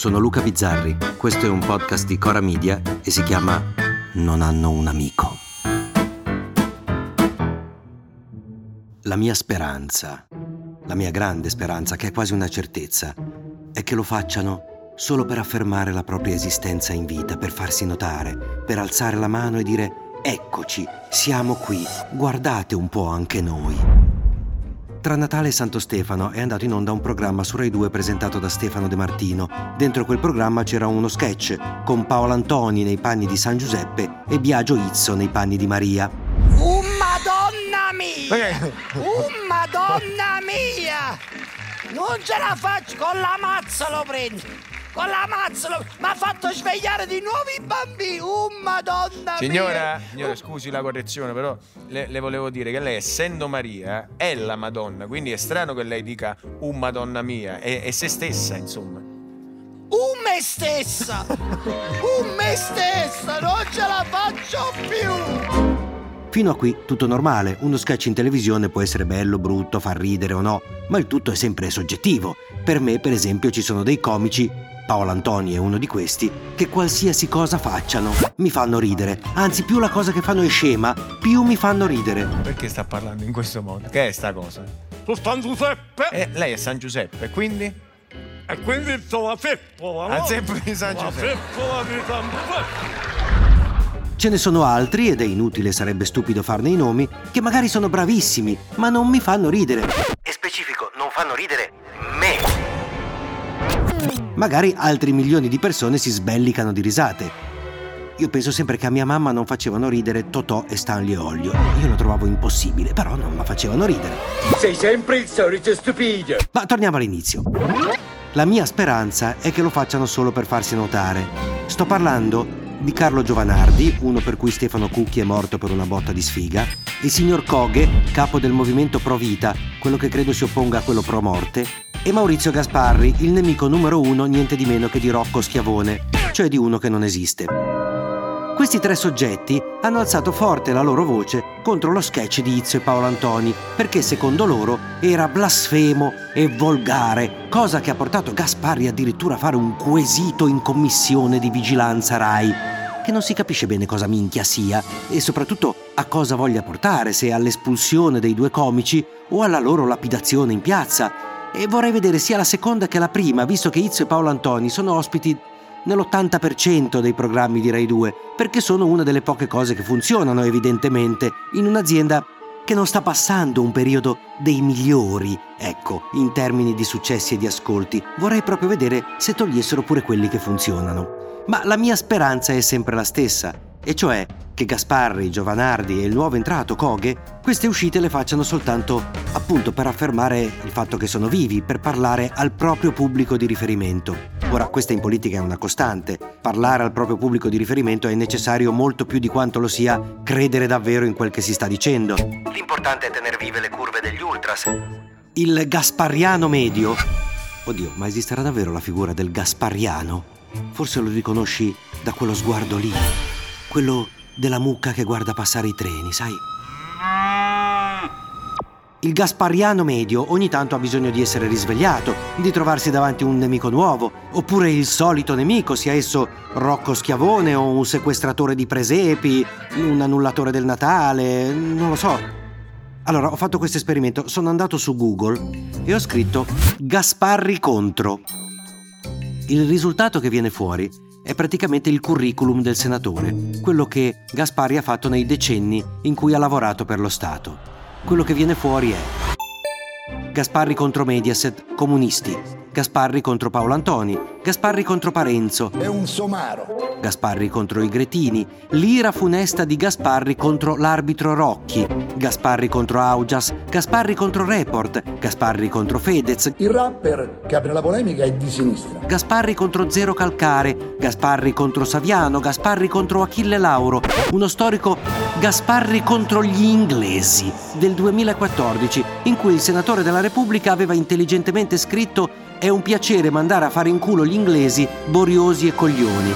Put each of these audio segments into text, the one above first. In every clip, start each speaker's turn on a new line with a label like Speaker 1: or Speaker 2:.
Speaker 1: Sono Luca Bizzarri, questo è un podcast di Cora Media e si chiama Non hanno un amico. La mia speranza, la mia grande speranza, che è quasi una certezza, è che lo facciano solo per affermare la propria esistenza in vita, per farsi notare, per alzare la mano e dire eccoci, siamo qui, guardate un po' anche noi. Tra Natale e Santo Stefano è andato in onda un programma su Rai 2 presentato da Stefano De Martino. Dentro quel programma c'era uno sketch con Paolo Antoni nei panni di San Giuseppe e Biagio Izzo nei panni di Maria.
Speaker 2: Oh madonna mia! Oh madonna mia! Non ce la faccio, con la mazza lo prendo! Con la mazza lo... mi ha fatto svegliare di nuovo i bambini! Oh madonna
Speaker 3: Signora,
Speaker 2: mia!
Speaker 3: signora, scusi la correzione, però le, le volevo dire che lei, essendo Maria, è la Madonna, quindi è strano che lei dica un Madonna mia, è, è se stessa, insomma.
Speaker 2: Un me stessa! Un me stessa! Non ce la faccio più!
Speaker 1: Fino a qui tutto normale, uno sketch in televisione può essere bello, brutto, far ridere o no, ma il tutto è sempre soggettivo. Per me, per esempio, ci sono dei comici, Paolo Antoni è uno di questi, che qualsiasi cosa facciano mi fanno ridere. Anzi, più la cosa che fanno è scema, più mi fanno ridere.
Speaker 3: Perché sta parlando in questo modo? Che è sta cosa?
Speaker 4: Su San Giuseppe
Speaker 3: Eh, lei è San Giuseppe, quindi?
Speaker 4: e quindi sono la feppola, no?
Speaker 3: La zeppola di San
Speaker 4: La
Speaker 3: Giuseppe.
Speaker 4: feppola di San Giuseppe.
Speaker 1: Ce ne sono altri, ed è inutile, sarebbe stupido farne i nomi, che magari sono bravissimi, ma non mi fanno ridere. E specifico, non fanno ridere. Magari altri milioni di persone si sbellicano di risate. Io penso sempre che a mia mamma non facevano ridere Totò e Stanley Olio. Io lo trovavo impossibile, però non la facevano ridere.
Speaker 5: Sei sempre il solito stupido.
Speaker 1: Ma torniamo all'inizio. La mia speranza è che lo facciano solo per farsi notare. Sto parlando di Carlo Giovanardi, uno per cui Stefano Cucchi è morto per una botta di sfiga, il signor Coghe, capo del movimento Pro Vita, quello che credo si opponga a quello pro morte, e Maurizio Gasparri, il nemico numero uno niente di meno che di Rocco Schiavone, cioè di uno che non esiste. Questi tre soggetti hanno alzato forte la loro voce contro lo sketch di Izzo e Paolo Antoni, perché secondo loro era blasfemo e volgare, cosa che ha portato Gasparri addirittura a fare un quesito in commissione di vigilanza RAI, che non si capisce bene cosa minchia sia e soprattutto a cosa voglia portare, se all'espulsione dei due comici o alla loro lapidazione in piazza. E vorrei vedere sia la seconda che la prima, visto che Izzo e Paolo Antoni sono ospiti nell'80% dei programmi di Rai 2, perché sono una delle poche cose che funzionano evidentemente in un'azienda che non sta passando un periodo dei migliori, ecco, in termini di successi e di ascolti. Vorrei proprio vedere se togliessero pure quelli che funzionano. Ma la mia speranza è sempre la stessa, e cioè che Gasparri, Giovanardi e il nuovo entrato Coghe queste uscite le facciano soltanto appunto per affermare il fatto che sono vivi, per parlare al proprio pubblico di riferimento. Ora, questa in politica è una costante. Parlare al proprio pubblico di riferimento è necessario molto più di quanto lo sia credere davvero in quel che si sta dicendo. L'importante è tenere vive le curve degli ultras. Il Gaspariano medio. Oddio, ma esisterà davvero la figura del Gaspariano? Forse lo riconosci da quello sguardo lì. Quello della mucca che guarda passare i treni, sai? Il Gaspariano medio ogni tanto ha bisogno di essere risvegliato, di trovarsi davanti un nemico nuovo, oppure il solito nemico, sia esso Rocco Schiavone o un sequestratore di presepi, un annullatore del Natale, non lo so. Allora, ho fatto questo esperimento, sono andato su Google e ho scritto Gasparri contro. Il risultato che viene fuori è praticamente il curriculum del senatore, quello che Gasparri ha fatto nei decenni in cui ha lavorato per lo Stato. Quello che viene fuori è Gasparri contro Mediaset, comunisti. Gasparri contro Paolo Antoni, Gasparri contro Parenzo,
Speaker 6: È un somaro.
Speaker 1: Gasparri contro i Gretini, l'ira funesta di Gasparri contro l'arbitro Rocchi, Gasparri contro Augias, Gasparri contro Report, Gasparri contro Fedez,
Speaker 6: Il rapper che apre la polemica è di sinistra.
Speaker 1: Gasparri contro Zero Calcare, Gasparri contro Saviano, Gasparri contro Achille Lauro, uno storico Gasparri contro gli inglesi del 2014, in cui il senatore della Repubblica aveva intelligentemente scritto è un piacere mandare a fare in culo gli inglesi boriosi e coglioni.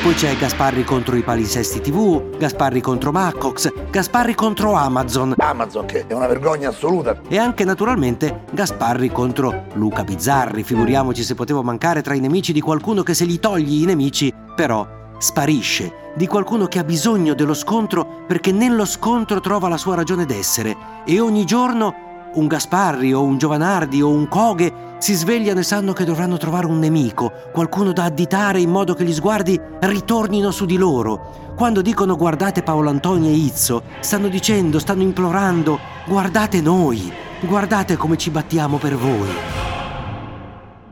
Speaker 1: Poi c'è Gasparri contro i palisesti TV, Gasparri contro Maccox, Gasparri contro Amazon.
Speaker 6: Amazon che è una vergogna assoluta.
Speaker 1: E anche naturalmente Gasparri contro Luca Bizzarri. Figuriamoci se potevo mancare tra i nemici di qualcuno che se gli togli i nemici, però sparisce, di qualcuno che ha bisogno dello scontro perché nello scontro trova la sua ragione d'essere e ogni giorno un Gasparri o un Giovanardi o un Coghe si svegliano e sanno che dovranno trovare un nemico, qualcuno da additare in modo che gli sguardi ritornino su di loro. Quando dicono guardate Paolo Antonio e Izzo, stanno dicendo, stanno implorando, guardate noi, guardate come ci battiamo per voi.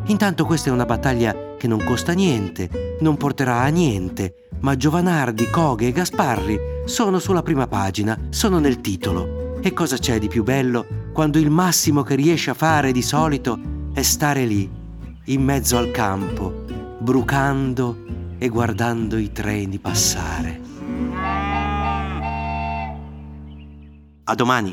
Speaker 1: Intanto questa è una battaglia che non costa niente, non porterà a niente, ma Giovanardi, Coghe e Gasparri sono sulla prima pagina, sono nel titolo. E cosa c'è di più bello quando il massimo che riesce a fare di solito è stare lì, in mezzo al campo, brucando e guardando i treni passare. A domani!